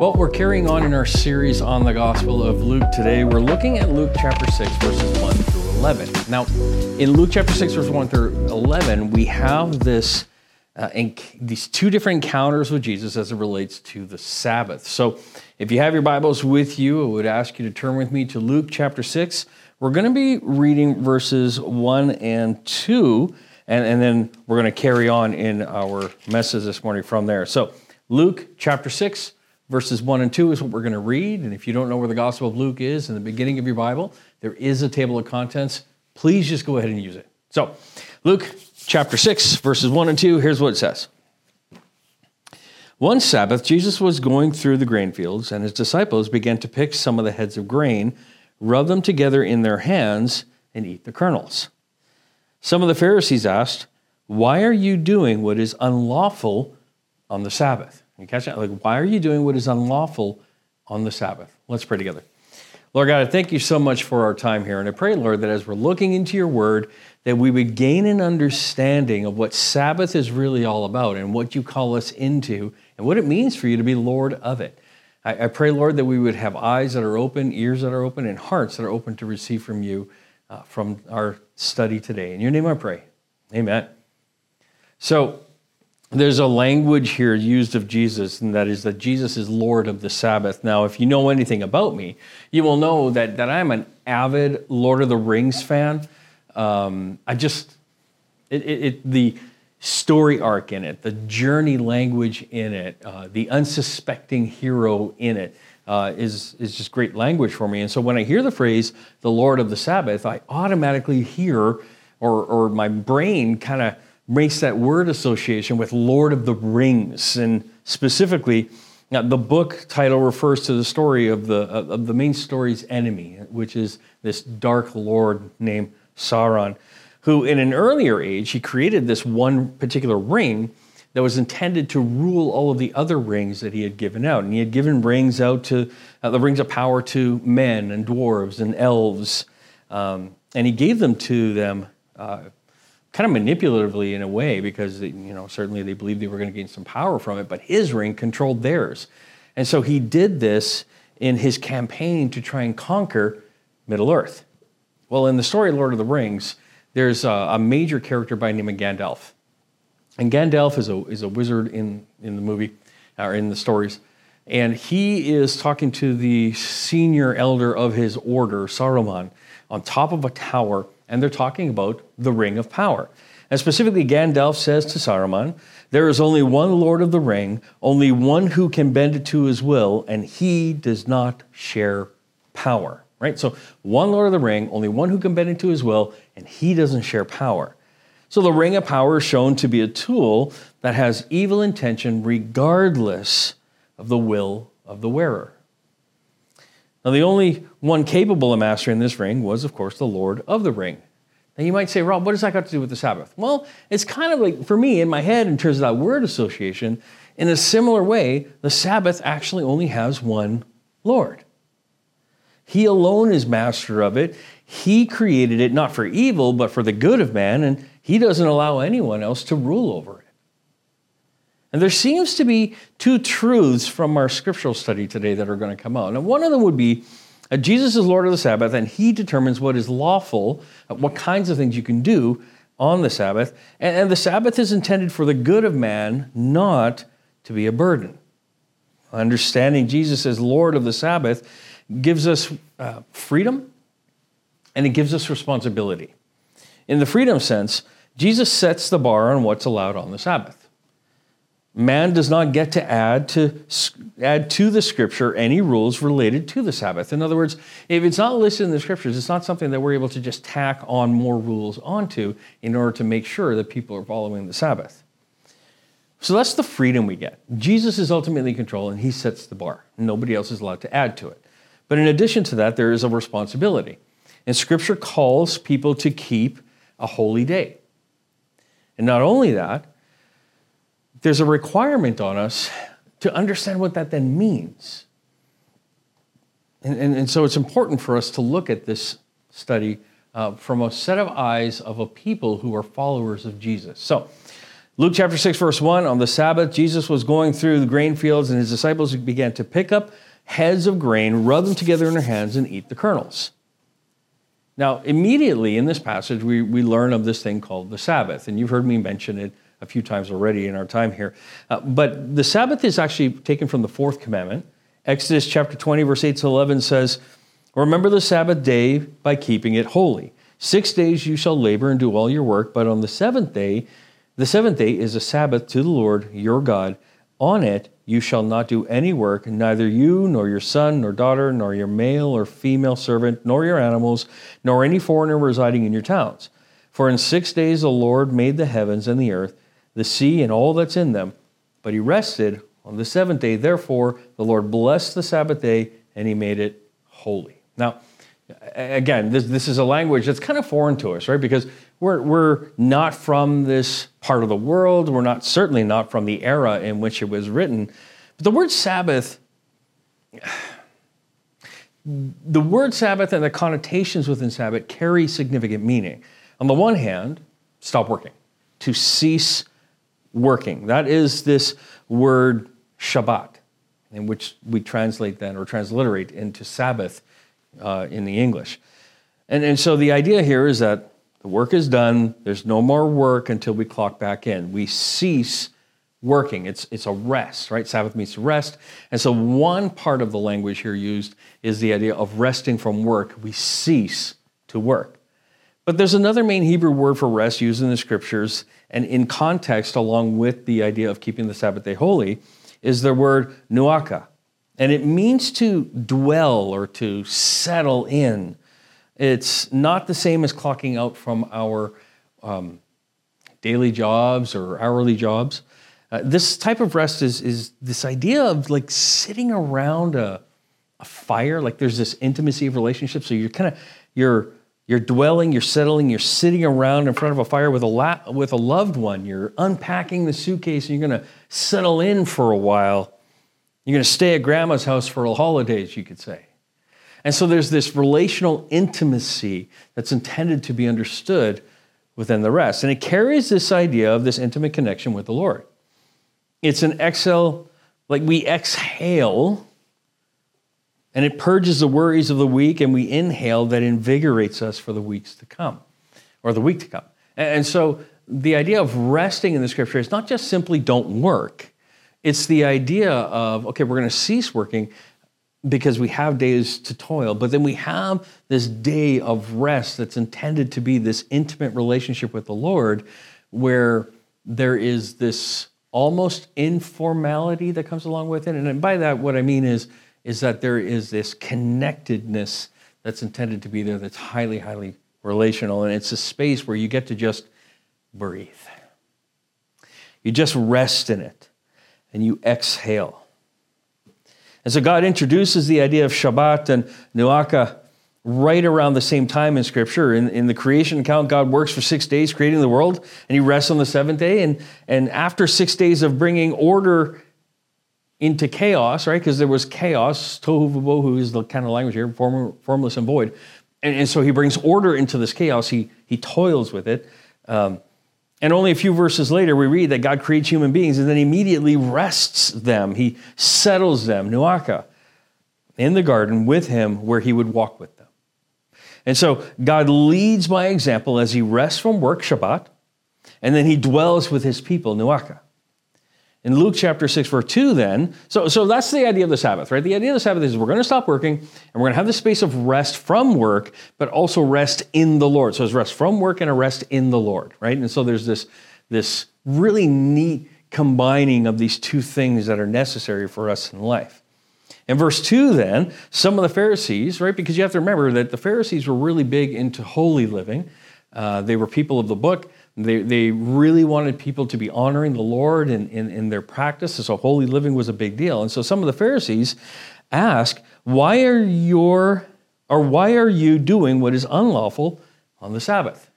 Well, we're carrying on in our series on the Gospel of Luke today. We're looking at Luke chapter 6, verses 1 through 11. Now, in Luke chapter 6, verse 1 through 11, we have this. Uh, enc- these two different encounters with Jesus as it relates to the Sabbath. So, if you have your Bibles with you, I would ask you to turn with me to Luke chapter 6. We're going to be reading verses 1 and 2, and, and then we're going to carry on in our message this morning from there. So, Luke chapter 6, verses 1 and 2 is what we're going to read. And if you don't know where the Gospel of Luke is in the beginning of your Bible, there is a table of contents. Please just go ahead and use it. So, Luke chapter 6, verses 1 and 2, here's what it says. One Sabbath, Jesus was going through the grain fields, and his disciples began to pick some of the heads of grain, rub them together in their hands, and eat the kernels. Some of the Pharisees asked, Why are you doing what is unlawful on the Sabbath? You catch that? Like, why are you doing what is unlawful on the Sabbath? Let's pray together. Lord God, I thank you so much for our time here. And I pray, Lord, that as we're looking into your word, that we would gain an understanding of what Sabbath is really all about and what you call us into and what it means for you to be Lord of it. I, I pray, Lord, that we would have eyes that are open, ears that are open, and hearts that are open to receive from you uh, from our study today. In your name I pray. Amen. So, there's a language here used of Jesus, and that is that Jesus is Lord of the Sabbath. Now, if you know anything about me, you will know that, that I'm an avid Lord of the Rings fan. Um, I just, it, it, it, the story arc in it, the journey language in it, uh, the unsuspecting hero in it uh, is is just great language for me. And so when I hear the phrase "the Lord of the Sabbath," I automatically hear, or or my brain kind of makes that word association with Lord of the Rings, and specifically, now, the book title refers to the story of the of the main story's enemy, which is this dark lord named Sauron, who, in an earlier age, he created this one particular ring that was intended to rule all of the other rings that he had given out, and he had given rings out to uh, the rings of power to men and dwarves and elves, um, and he gave them to them. Uh, kind of manipulatively in a way because you know certainly they believed they were going to gain some power from it but his ring controlled theirs. And so he did this in his campaign to try and conquer middle earth. Well in the story lord of the rings there's a, a major character by name of gandalf. And gandalf is a, is a wizard in, in the movie or in the stories. And he is talking to the senior elder of his order saruman on top of a tower and they're talking about the Ring of Power. And specifically, Gandalf says to Saruman, There is only one Lord of the Ring, only one who can bend it to his will, and he does not share power. Right? So, one Lord of the Ring, only one who can bend it to his will, and he doesn't share power. So, the Ring of Power is shown to be a tool that has evil intention regardless of the will of the wearer. Now, the only one capable of mastering this ring was, of course, the Lord of the ring. Now, you might say, Rob, what does that got to do with the Sabbath? Well, it's kind of like, for me, in my head, in terms of that word association, in a similar way, the Sabbath actually only has one Lord. He alone is master of it. He created it not for evil, but for the good of man, and he doesn't allow anyone else to rule over it. And there seems to be two truths from our scriptural study today that are going to come out. And one of them would be that Jesus is Lord of the Sabbath, and he determines what is lawful, uh, what kinds of things you can do on the Sabbath. And, the Sabbath is intended for the good of man, not to be a burden. Understanding Jesus as Lord of the Sabbath gives us uh, freedom and it gives us responsibility. In the freedom sense, Jesus sets the bar on what's allowed on the Sabbath. Man does not get to add to add to the scripture any rules related to the Sabbath. In other words, if it's not listed in the scriptures, it's not something that we're able to just tack on more rules onto in order to make sure that people are following the Sabbath. So that's the freedom we get. Jesus is ultimately in control and he sets the bar. Nobody else is allowed to add to it. But in addition to that, there is a responsibility. And scripture calls people to keep a holy day. And not only that, there's a requirement on us to understand what that then means. And, and, and so it's important for us to look at this study uh, from a set of eyes of a people who are followers of Jesus. So, Luke chapter 6, verse 1 on the Sabbath, Jesus was going through the grain fields, and his disciples began to pick up heads of grain, rub them together in their hands, and eat the kernels. Now, immediately in this passage, we, we learn of this thing called the Sabbath, and you've heard me mention it a few times already in our time here. Uh, but the Sabbath is actually taken from the fourth commandment. Exodus chapter 20, verse 8 to 11 says, Remember the Sabbath day by keeping it holy. Six days you shall labor and do all your work, but on the seventh day, the seventh day is a Sabbath to the Lord your God. On it you shall not do any work, neither you, nor your son, nor daughter, nor your male or female servant, nor your animals, nor any foreigner residing in your towns. For in six days the Lord made the heavens and the earth, the sea, and all that's in them. But he rested on the seventh day. Therefore, the Lord blessed the Sabbath day, and he made it holy. Now, again, this, this is a language that's kind of foreign to us, right? Because we're, we're not from this part of the world. We're not certainly not from the era in which it was written. But the word Sabbath, the word Sabbath and the connotations within Sabbath carry significant meaning. On the one hand, stop working, to cease working. That is this word Shabbat, in which we translate then or transliterate into Sabbath uh, in the English. And, and so the idea here is that the work is done, there's no more work until we clock back in. We cease working. It's, it's a rest, right? Sabbath means rest. And so one part of the language here used is the idea of resting from work. We cease to work. But there's another main Hebrew word for rest used in the scriptures and in context, along with the idea of keeping the Sabbath day holy, is the word nuaka. And it means to dwell or to settle in. It's not the same as clocking out from our um, daily jobs or hourly jobs. Uh, this type of rest is, is this idea of like sitting around a, a fire, like there's this intimacy of relationship. So you're kind of, you're, you're dwelling, you're settling, you're sitting around in front of a fire with a, la- with a loved one. You're unpacking the suitcase and you're going to settle in for a while you're going to stay at grandma's house for the holidays, you could say. And so there's this relational intimacy that's intended to be understood within the rest. And it carries this idea of this intimate connection with the Lord. It's an exhale, like we exhale, and it purges the worries of the week, and we inhale that invigorates us for the weeks to come, or the week to come. And so the idea of resting in the scripture is not just simply don't work, it's the idea of, okay, we're going to cease working because we have days to toil, but then we have this day of rest that's intended to be this intimate relationship with the Lord where there is this almost informality that comes along with it. And by that, what I mean is, is that there is this connectedness that's intended to be there that's highly, highly relational. And it's a space where you get to just breathe. You just rest in it and you exhale. And so God introduces the idea of Shabbat and Nuaka right around the same time in Scripture. In, in the creation account, God works for six days creating the world, and He rests on the seventh day. And, and after six days of bringing order into chaos, right? Because there was chaos, tohu vabohu is the kind of language here, form, formless and void. And, and, so He brings order into this chaos. He, he toils with it. Um, and only a few verses later, we read that God creates human beings and then immediately rests them. He settles them, Nuaka, in the garden with him where he would walk with them. And so God leads by example as he rests from work, Shabbat, and then he dwells with his people, Nuaka. In Luke chapter 6, verse 2, then, so, so that's the idea of the Sabbath, right? The idea of the Sabbath is we're going to stop working and we're going to have the space of rest from work, but also rest in the Lord. So it's rest from work and a rest in the Lord, right? And so there's this, this really neat combining of these two things that are necessary for us in life. In verse 2, then, some of the Pharisees, right? Because you have to remember that the Pharisees were really big into holy living. Uh, they were people of the book. They, they really wanted people to be honoring the Lord in, in, in their practice. So holy living was a big deal. And so some of the Pharisees ask, why are your or why are you doing what is unlawful on the Sabbath?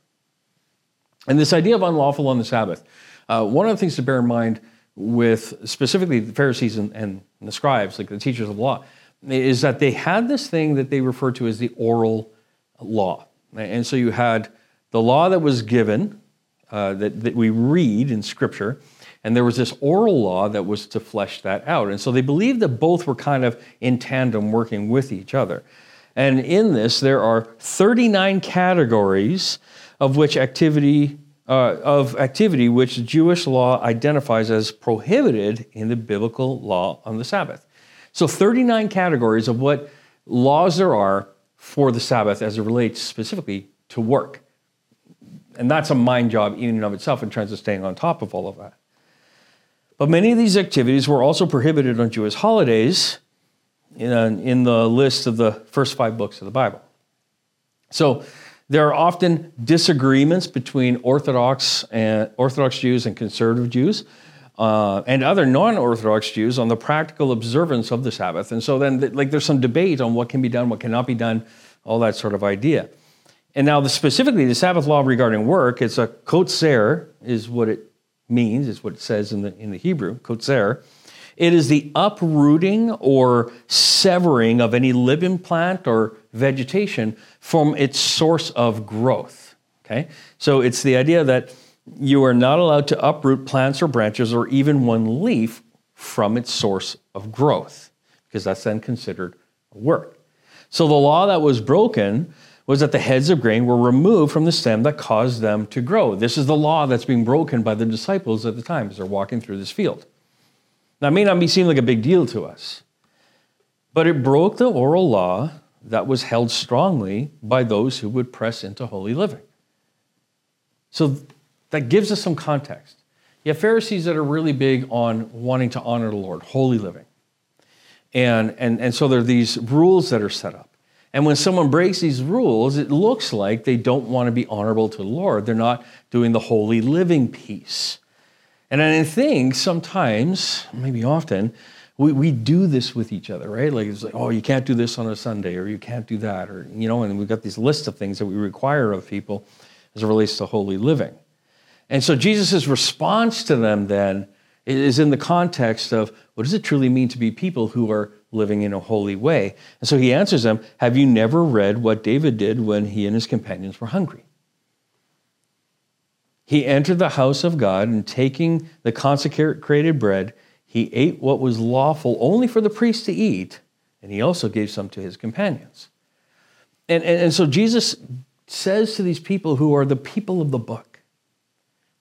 And this idea of unlawful on the Sabbath, uh, one of the things to bear in mind with specifically the Pharisees and, and the scribes, like the teachers of the law, is that they had this thing that they referred to as the oral law. And so you had the law that was given uh, that, that we read in Scripture. And there was this oral law that was to flesh that out. And so they believed that both were kind of in tandem working with each other. And in this, there are 39 categories of which activity uh, of activity which Jewish law identifies as prohibited in the biblical law on the Sabbath. So 39 categories of what laws there are for the Sabbath as it relates specifically to work. And that's a mind job in and of itself in terms of staying on top of all of that. But many of these activities were also prohibited on Jewish holidays in, a, in the list of the first five books of the Bible. So there are often disagreements between Orthodox and Orthodox Jews and conservative Jews. Uh, and other non-Orthodox Jews on the practical observance of the Sabbath, and so then, like, there's some debate on what can be done, what cannot be done, all that sort of idea. And now, the, specifically, the Sabbath law regarding work, it's a kotzer, is what it means, is what it says in the, in the Hebrew, kotzer. It is the uprooting or severing of any living plant or vegetation from its source of growth. Okay? So it's the idea that you are not allowed to uproot plants or branches or even one leaf from its source of growth, because that's then considered work. So the law that was broken was that the heads of grain were removed from the stem that caused them to grow. This is the law that's being broken by the disciples at the time as they're walking through this field. Now, it may not be seem like a big deal to us, but it broke the oral law that was held strongly by those who would press into holy living. So that gives us some context. You have Pharisees that are really big on wanting to honor the Lord, holy living. And, and, and so there are these rules that are set up. And when someone breaks these rules, it looks like they don't want to be honorable to the Lord. They're not doing the holy living piece. And I think sometimes, maybe often, we, we do this with each other, right? Like it's like, oh, you can't do this on a Sunday, or you can't do that, or you know, and we've got these lists of things that we require of people as it relates to holy living. And so Jesus' response to them then is in the context of what does it truly mean to be people who are living in a holy way? And so he answers them Have you never read what David did when he and his companions were hungry? He entered the house of God and taking the consecrated bread, he ate what was lawful only for the priest to eat, and he also gave some to his companions. And, and, and so Jesus says to these people who are the people of the book,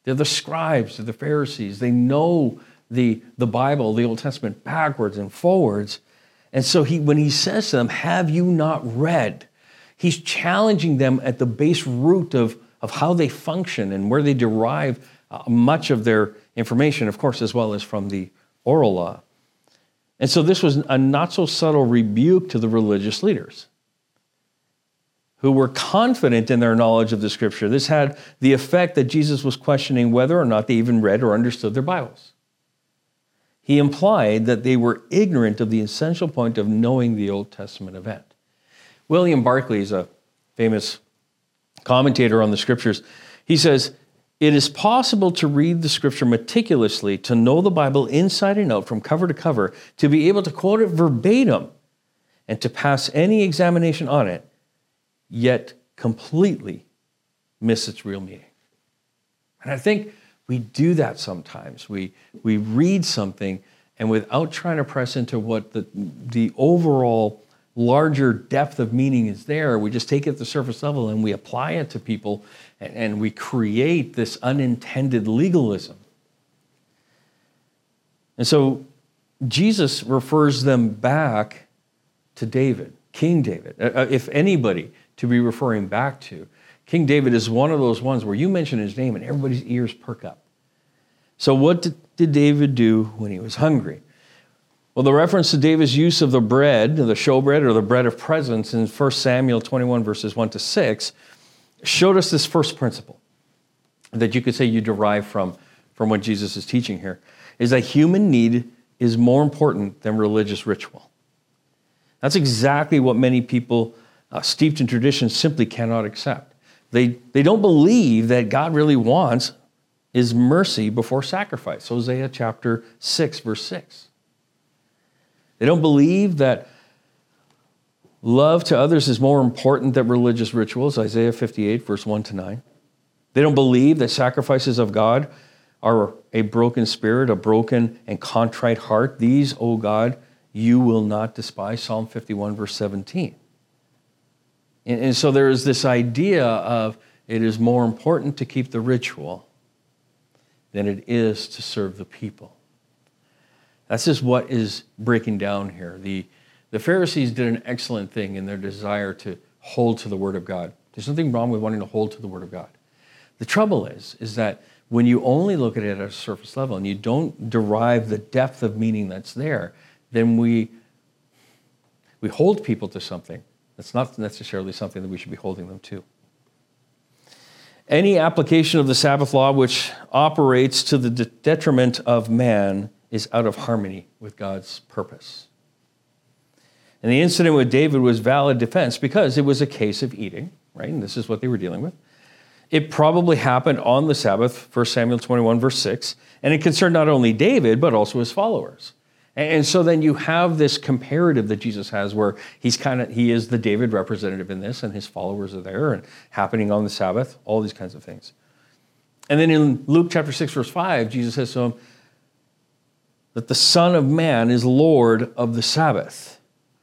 they're the scribes, they're the Pharisees, they know the, the Bible, the Old Testament, backwards and forwards. And so he, when he says to them, Have you not read? He's challenging them at the base root of, of how they function and where they derive uh, much of their information, of course, as well as from the oral law. And so this was a not so subtle rebuke to the religious leaders who were confident in their knowledge of the scripture. This had the effect that Jesus was questioning whether or not they even read or understood their Bibles he implied that they were ignorant of the essential point of knowing the Old Testament event. William Barclay is a famous commentator on the scriptures. He says, It is possible to read the scripture meticulously, to know the Bible inside and out from cover to cover, to be able to quote it verbatim, and to pass any examination on it, yet completely miss its real meaning. And I think we do that sometimes. We, we read something, and without trying to press into what the, the overall larger depth of meaning is there, we just take it at the surface level and we apply it to people, and, and we create this unintended legalism. And so Jesus refers them back to David, King David, uh, uh, if anybody to be referring back to. King David is one of those ones where you mention his name and everybody's ears perk up. So, what did David do when he was hungry? Well, the reference to David's use of the bread, the showbread or the bread of presence in 1 Samuel 21, verses 1 to 6, showed us this first principle that you could say you derive from, from what Jesus is teaching here is that human need is more important than religious ritual. That's exactly what many people uh, steeped in tradition simply cannot accept. They, they don't believe that God really wants is mercy before sacrifice. Hosea chapter 6, verse 6. They don't believe that love to others is more important than religious rituals. Isaiah 58, verse 1 to 9. They don't believe that sacrifices of God are a broken spirit, a broken and contrite heart. These, O God, you will not despise. Psalm 51, verse 17. And, and so there is this idea of it is more important to keep the ritual than it is to serve the people. That's just what is breaking down here. The, the Pharisees did an excellent thing in their desire to hold to the Word of God. There's nothing wrong with wanting to hold to the Word of God. The trouble is, is that when you only look at it at a surface level and you don't derive the depth of meaning that's there, then we, we hold people to something that's not necessarily something that we should be holding them to. Any application of the Sabbath law which operates to the detriment of man is out of harmony with God's purpose. And the incident with David was valid defense because it was a case of eating, right? And this is what they were dealing with. It probably happened on the Sabbath, 1 Samuel 21, verse 6, and it concerned not only David, but also his followers. And so then you have this comparative that Jesus has where he's kind of he is the David representative in this and his followers are there and happening on the Sabbath, all these kinds of things. And then in Luke chapter 6 verse 5, Jesus says to him that the son of man is lord of the Sabbath.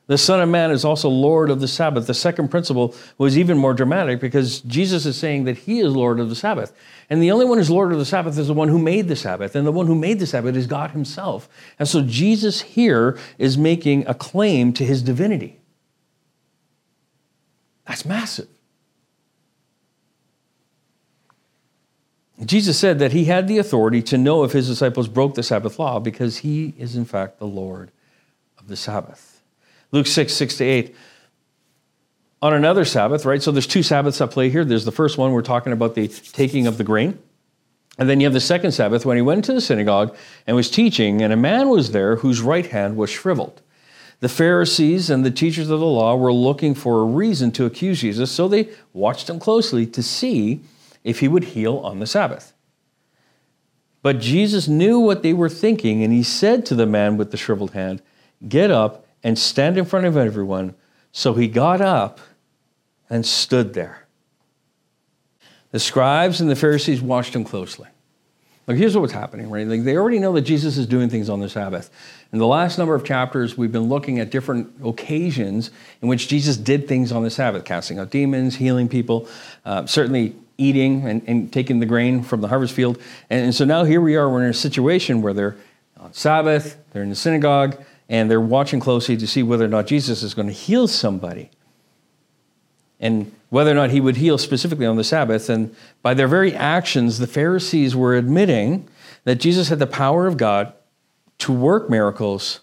The Son of Man is also Lord of the Sabbath. The second principle was even more dramatic because Jesus is saying that He is Lord of the Sabbath. And the only one who's Lord of the Sabbath is the one who made the Sabbath. And the one who made the Sabbath is God Himself. And so Jesus here is making a claim to His divinity. That's massive. Jesus said that he had the authority to know if his disciples broke the Sabbath law because he is, in fact, the Lord of the Sabbath. Luke 6, 6 to 8. On another Sabbath, right? So there's two Sabbaths at play here. There's the first one, we're talking about the taking of the grain. And then you have the second Sabbath when he went to the synagogue and was teaching, and a man was there whose right hand was shriveled. The Pharisees and the teachers of the law were looking for a reason to accuse Jesus, so they watched him closely to see if he would heal on the Sabbath. But Jesus knew what they were thinking, and he said to the man with the shriveled hand, Get up and stand in front of everyone. So he got up and stood there. The scribes and the Pharisees watched him closely. Like, here's what's happening, right? Like, they already know that Jesus is doing things on the Sabbath. In the last number of chapters, we've been looking at different occasions in which Jesus did things on the Sabbath, casting out demons, healing people, uh, certainly eating and, and, taking the grain from the harvest field. And, and so now here we are, we're in a situation where they're on Sabbath, they're in the synagogue, and they're watching closely to see whether or not Jesus is going to heal somebody and whether or not he would heal specifically on the Sabbath. And by their very actions, the Pharisees were admitting that Jesus had the power of God to work miracles,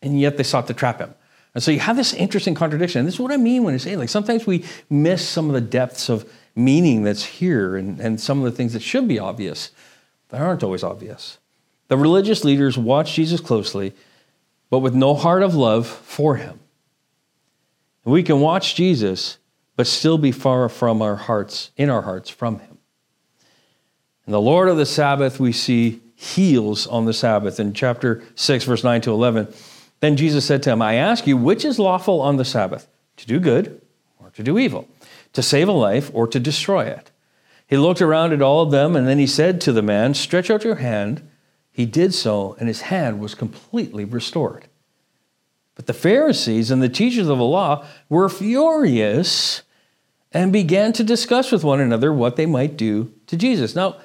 and yet they sought to trap him. And so you have this interesting contradiction. And this is what I mean when I say, like, sometimes we miss some of the depths of meaning that's here and, and some of the things that should be obvious that aren't always obvious. The religious leaders watched Jesus closely but with no heart of love for him. And we can watch Jesus, but still be far from our hearts, in our hearts from him. And the Lord of the Sabbath, we see, heals on the Sabbath. In chapter 6, verse 9 to 11, then Jesus said to him, I ask you, which is lawful on the Sabbath, to do good or to do evil, to save a life or to destroy it? He looked around at all of them, and then he said to the man, Stretch out your hand. He did so, and his hand was completely restored. But the Pharisees and the teachers of the law were furious and began to discuss with one another what they might do to Jesus. Now,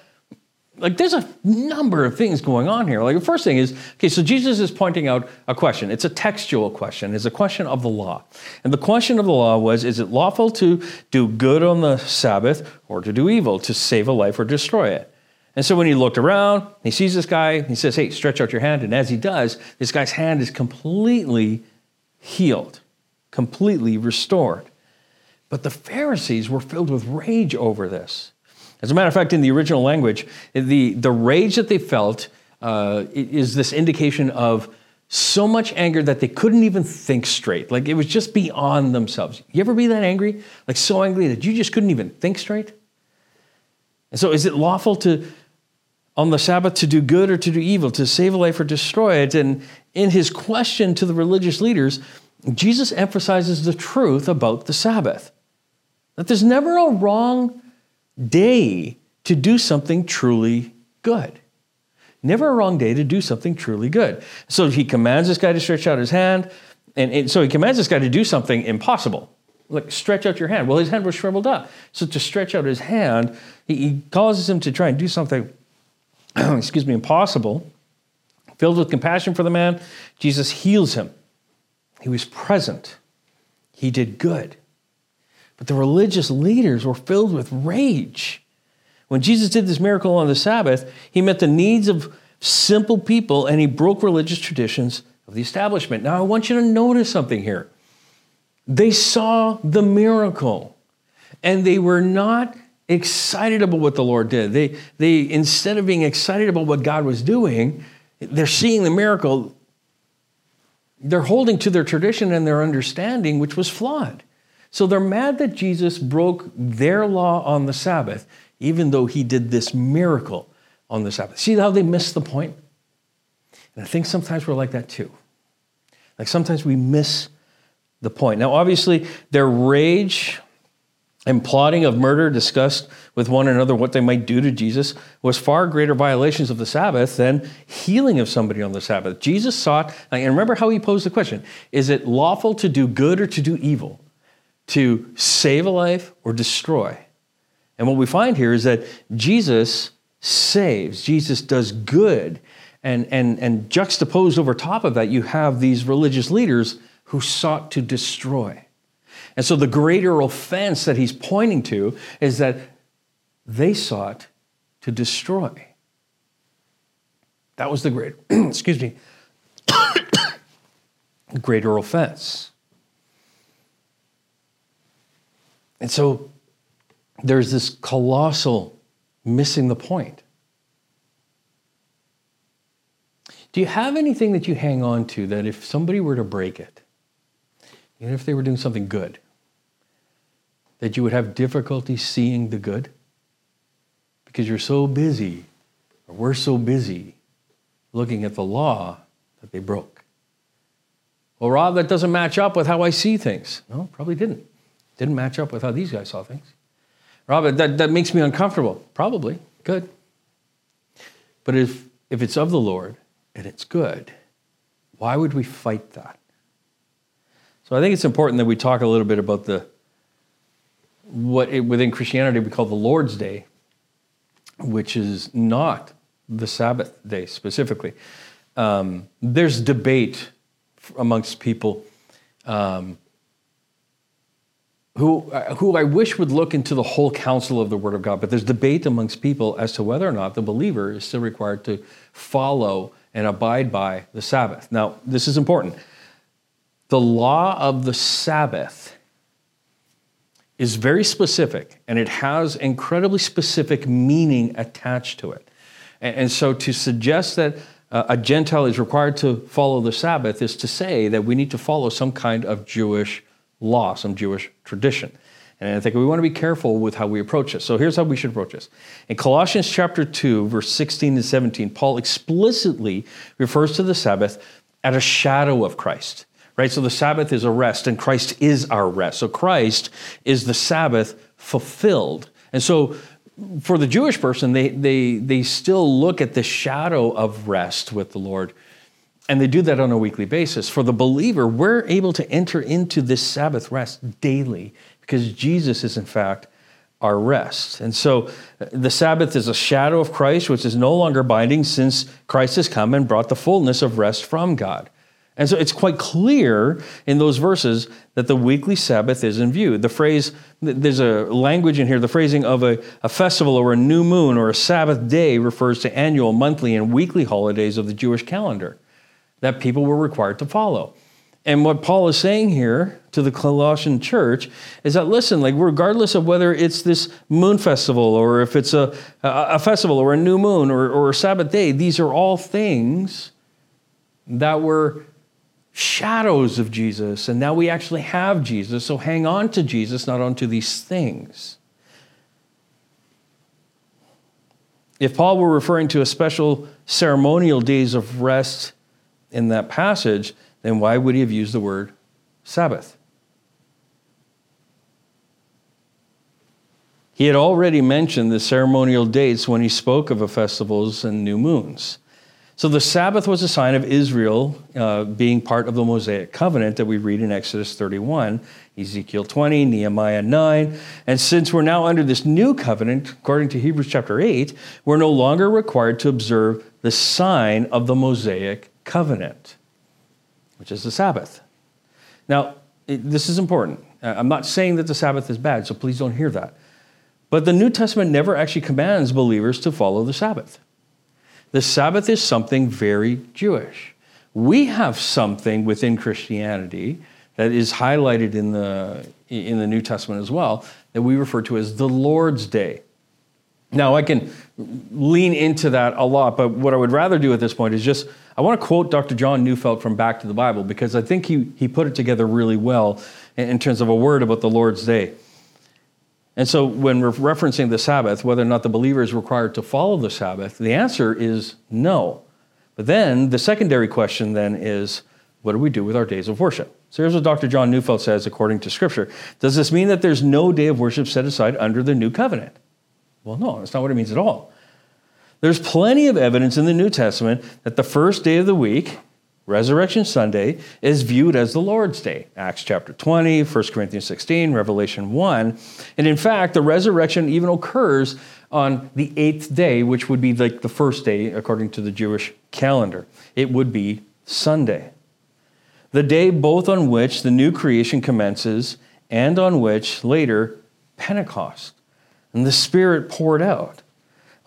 like there's a number of things going on here. Like the first thing is, okay, so Jesus is pointing out a question. It's a textual question. It's a question of the law. And the question of the law was, is it lawful to do good on the Sabbath or to do evil, to save a life or destroy it? And so when he looked around, he sees this guy, he says, Hey, stretch out your hand. And as he does, this guy's hand is completely healed, completely restored. But the Pharisees were filled with rage over this. As a matter of fact, in the original language, the, the rage that they felt uh, is this indication of so much anger that they couldn't even think straight. Like it was just beyond themselves. You ever be that angry? Like so angry that you just couldn't even think straight? And so, is it lawful to on the Sabbath to do good or to do evil, to save a life or destroy it. And in his question to the religious leaders, Jesus emphasizes the truth about the Sabbath that there's never a wrong day to do something truly good. Never a wrong day to do something truly good. So he commands this guy to stretch out his hand. And, and so he commands this guy to do something impossible. Like, stretch out your hand. Well, his hand was shriveled up. So to stretch out his hand, he, he causes him to try and do something, excuse me, impossible. Filled with compassion for the man, Jesus heals him. He was present. He did good. But the religious leaders were filled with rage. When Jesus did this miracle on the Sabbath, he met the needs of simple people and he broke religious traditions of the establishment. Now, I want you to notice something here. They saw the miracle and they were not excited about what the Lord did. They, they instead of being excited about what God was doing, they're seeing the miracle. They're holding to their tradition and their understanding, which was flawed. So they're mad that Jesus broke their law on the Sabbath, even though he did this miracle on the Sabbath. See how they missed the point? And I think sometimes we're like that too. Like sometimes we miss the point. Now, obviously, their rage and plotting of murder discussed with one another what they might do to Jesus was far greater violations of the Sabbath than healing of somebody on the Sabbath. Jesus sought, and remember how he posed the question is it lawful to do good or to do evil? to save a life or destroy. And what we find here is that Jesus saves, Jesus does good. And, and, and juxtaposed over top of that, you have these religious leaders who sought to destroy. And so the greater offense that he's pointing to is that they sought to destroy. That was the great, excuse me, greater offense. And so there's this colossal missing the point. Do you have anything that you hang on to that if somebody were to break it, even if they were doing something good, that you would have difficulty seeing the good? Because you're so busy, or we're so busy looking at the law that they broke. Well, Rob, that doesn't match up with how I see things. No, probably didn't. Didn't match up with how these guys saw things. Robert, that, that makes me uncomfortable. Probably. Good. But if, if it's of the Lord and it's good, why would we fight that? So I think it's important that we talk a little bit about the what it, within Christianity we call the Lord's Day, which is not the Sabbath day specifically. Um, there's debate amongst people um, who, uh, who I wish would look into the whole counsel of the Word of God. But there's debate amongst people as to whether or not the believer is still required to follow and abide by the Sabbath. Now, this is important. The law of the Sabbath is very specific and it has incredibly specific meaning attached to it. And, and so to suggest that uh, a Gentile is required to follow the Sabbath is to say that we need to follow some kind of Jewish law, some Jewish tradition. And I think we want to be careful with how we approach this. So here's how we should approach this. In Colossians chapter 2, verse 16 and 17, Paul explicitly refers to the Sabbath as a shadow of Christ. Right? So the Sabbath is a rest, and Christ is our rest. So Christ is the Sabbath fulfilled. And so for the Jewish person, they, they, they still look at the shadow of rest with the Lord and they do that on a weekly basis. For the believer, we're able to enter into this Sabbath rest daily because Jesus is, in fact, our rest. And so the Sabbath is a shadow of Christ, which is no longer binding since Christ has come and brought the fullness of rest from God. And so it's quite clear in those verses that the weekly Sabbath is in view. The phrase, there's a language in here, the phrasing of a, a festival or a new moon or a Sabbath day refers to annual, monthly, and weekly holidays of the Jewish calendar that people were required to follow. And what Paul is saying here to the Colossian church is that listen, like regardless of whether it's this moon festival or if it's a, a, festival or a new moon or, or a Sabbath day, these are all things that were shadows of Jesus. And now we actually have Jesus. So hang on to Jesus, not onto these things. If Paul were referring to a special ceremonial days of rest in that passage, then why would he have used the word Sabbath? He had already mentioned the ceremonial dates when he spoke of the festivals and new moons. So the Sabbath was a sign of Israel uh, being part of the Mosaic covenant that we read in Exodus 31, Ezekiel 20, Nehemiah 9. And since we're now under this new covenant, according to Hebrews chapter 8, we're no longer required to observe the sign of the Mosaic covenant, which is the Sabbath. Now, this is important. Uh, I'm not saying that the Sabbath is bad, so please don't hear that. But the New Testament never actually commands believers to follow the Sabbath. The Sabbath is something very Jewish. We have something within Christianity that is highlighted in the, in the New Testament as well that we refer to as the Lord's Day. Now, I can lean into that a lot, but what I would rather do at this point is just I want to quote Dr. John Neufeld from Back to the Bible because I think he, he put it together really well in terms of a word about the Lord's Day. And so, when we're referencing the Sabbath, whether or not the believer is required to follow the Sabbath, the answer is no. But then the secondary question then is, what do we do with our days of worship? So here's what Dr. John Neufeld says according to Scripture. Does this mean that there's no day of worship set aside under the new covenant? Well, no, that's not what it means at all. There's plenty of evidence in the New Testament that the first day of the week Resurrection Sunday is viewed as the Lord's Day. Acts chapter 20, 1 Corinthians 16, Revelation 1. And in fact, the resurrection even occurs on the eighth day, which would be like the first day according to the Jewish calendar. It would be Sunday. The day both on which the new creation commences and on which later Pentecost and the Spirit poured out.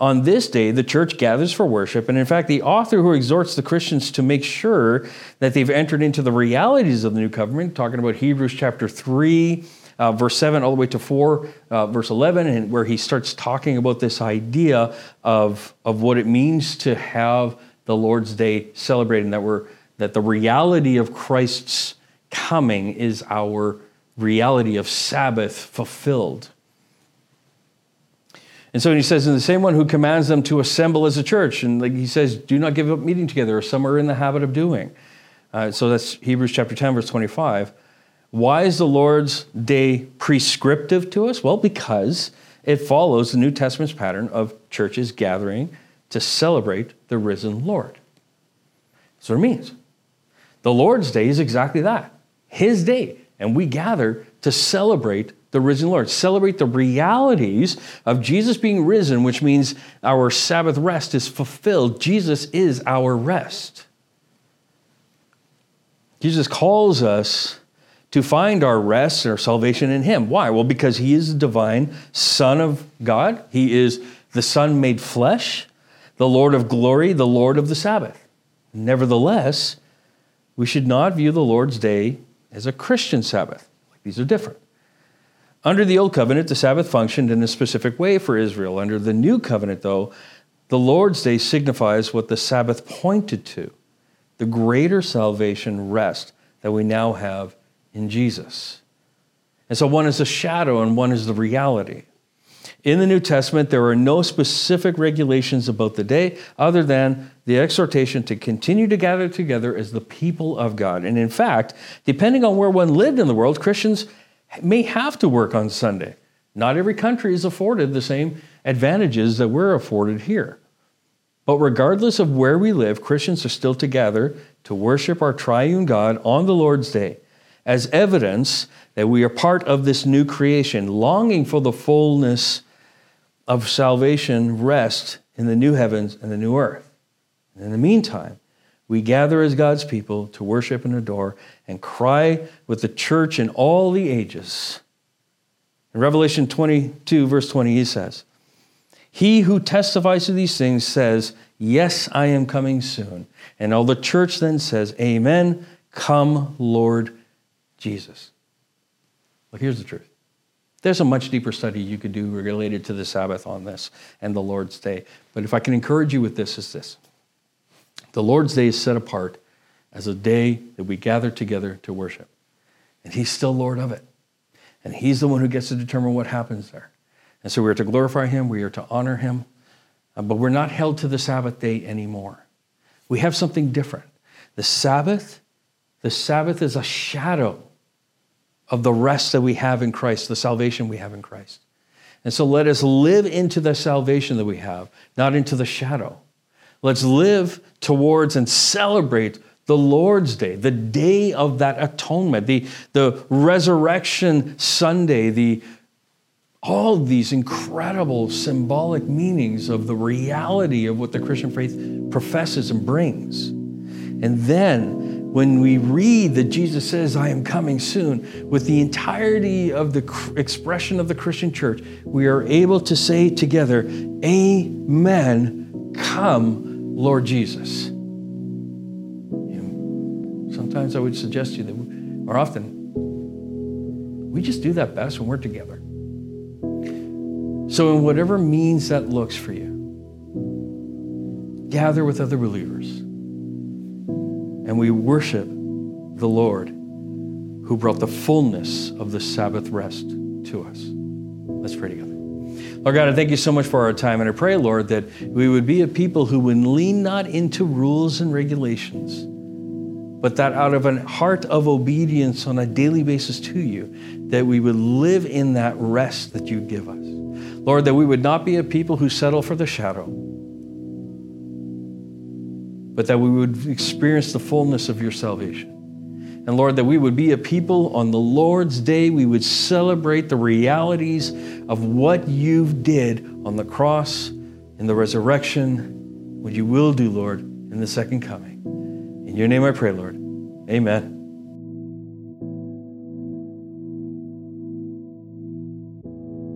On this day, the church gathers for worship, and in fact, the author who exhorts the Christians to make sure that they've entered into the realities of the new covenant, talking about Hebrews chapter 3, uh, verse 7, all the way to 4, uh, verse 11, and where he starts talking about this idea of, of what it means to have the Lord's Day celebrated, and that, we're, that the reality of Christ's coming is our reality of Sabbath fulfilled. And so he says, in the same one who commands them to assemble as a church, and like he says, do not give up meeting together, as some are in the habit of doing. Uh, so that's Hebrews chapter 10, verse 25. Why is the Lord's day prescriptive to us? Well, because it follows the New Testament's pattern of churches gathering to celebrate the risen Lord. That's what it means. The Lord's day is exactly that His day. And we gather to celebrate the risen Lord. Celebrate the realities of Jesus being risen, which means our Sabbath rest is fulfilled. Jesus is our rest. Jesus calls us to find our rest and our salvation in Him. Why? Well, because He is the divine Son of God, He is the Son made flesh, the Lord of glory, the Lord of the Sabbath. Nevertheless, we should not view the Lord's day as a Christian Sabbath. These are different. Under the Old Covenant, the Sabbath functioned in a specific way for Israel. Under the New Covenant, though, the Lord's Day signifies what the Sabbath pointed to the greater salvation rest that we now have in Jesus. And so one is a shadow and one is the reality. In the New Testament, there are no specific regulations about the day other than the exhortation to continue to gather together as the people of God. And in fact, depending on where one lived in the world, Christians may have to work on Sunday. Not every country is afforded the same advantages that we're afforded here. But regardless of where we live, Christians are still to gather to worship our triune God on the Lord's Day as evidence that we are part of this new creation, longing for the fullness of salvation rest in the new heavens and the new earth. And in the meantime, we gather as God's people to worship and adore and cry with the church in all the ages. In Revelation 22, verse 20, he says, He who testifies to these things says, Yes, I am coming soon. And all the church then says, Amen. Come, Lord Jesus. Well, here's the truth. There's a much deeper study you could do related to the Sabbath on this and the Lord's Day. But if I can encourage you with this, is this the Lord's Day is set apart as a day that we gather together to worship. And He's still Lord of it. And He's the one who gets to determine what happens there. And so we are to glorify Him, we are to honor Him, uh, but we're not held to the Sabbath day anymore. We have something different. The Sabbath, the Sabbath is a shadow of the rest that we have in Christ, the salvation we have in Christ. And so let us live into the salvation that we have, not into the shadow. Let's live towards and celebrate the Lord's Day, the day of that atonement, the, the resurrection Sunday, the all these incredible symbolic meanings of the reality of what the Christian faith professes and brings. And then when we read that Jesus says, I am coming soon, with the entirety of the expression of the Christian church, we are able to say together, Amen, come, Lord Jesus. sometimes I would suggest to you that, or often, we just do that best when we're together. So, in whatever means that looks for you, gather with other believers and we worship the Lord who brought the fullness of the Sabbath rest to us. Let's pray together. Lord God, I thank you so much for our time. And I pray, Lord, that we would be a people who would lean not into rules and regulations, but that out of a heart of obedience on a daily basis to you, that we would live in that rest that you give us. Lord, that we would not be a people who settle for the shadow, but that we would experience the fullness of your salvation. And Lord, that we would be a people on the Lord's day, we would celebrate the realities of what you did on the cross, in the resurrection, what you will do, Lord, in the second coming. In your name I pray, Lord. Amen.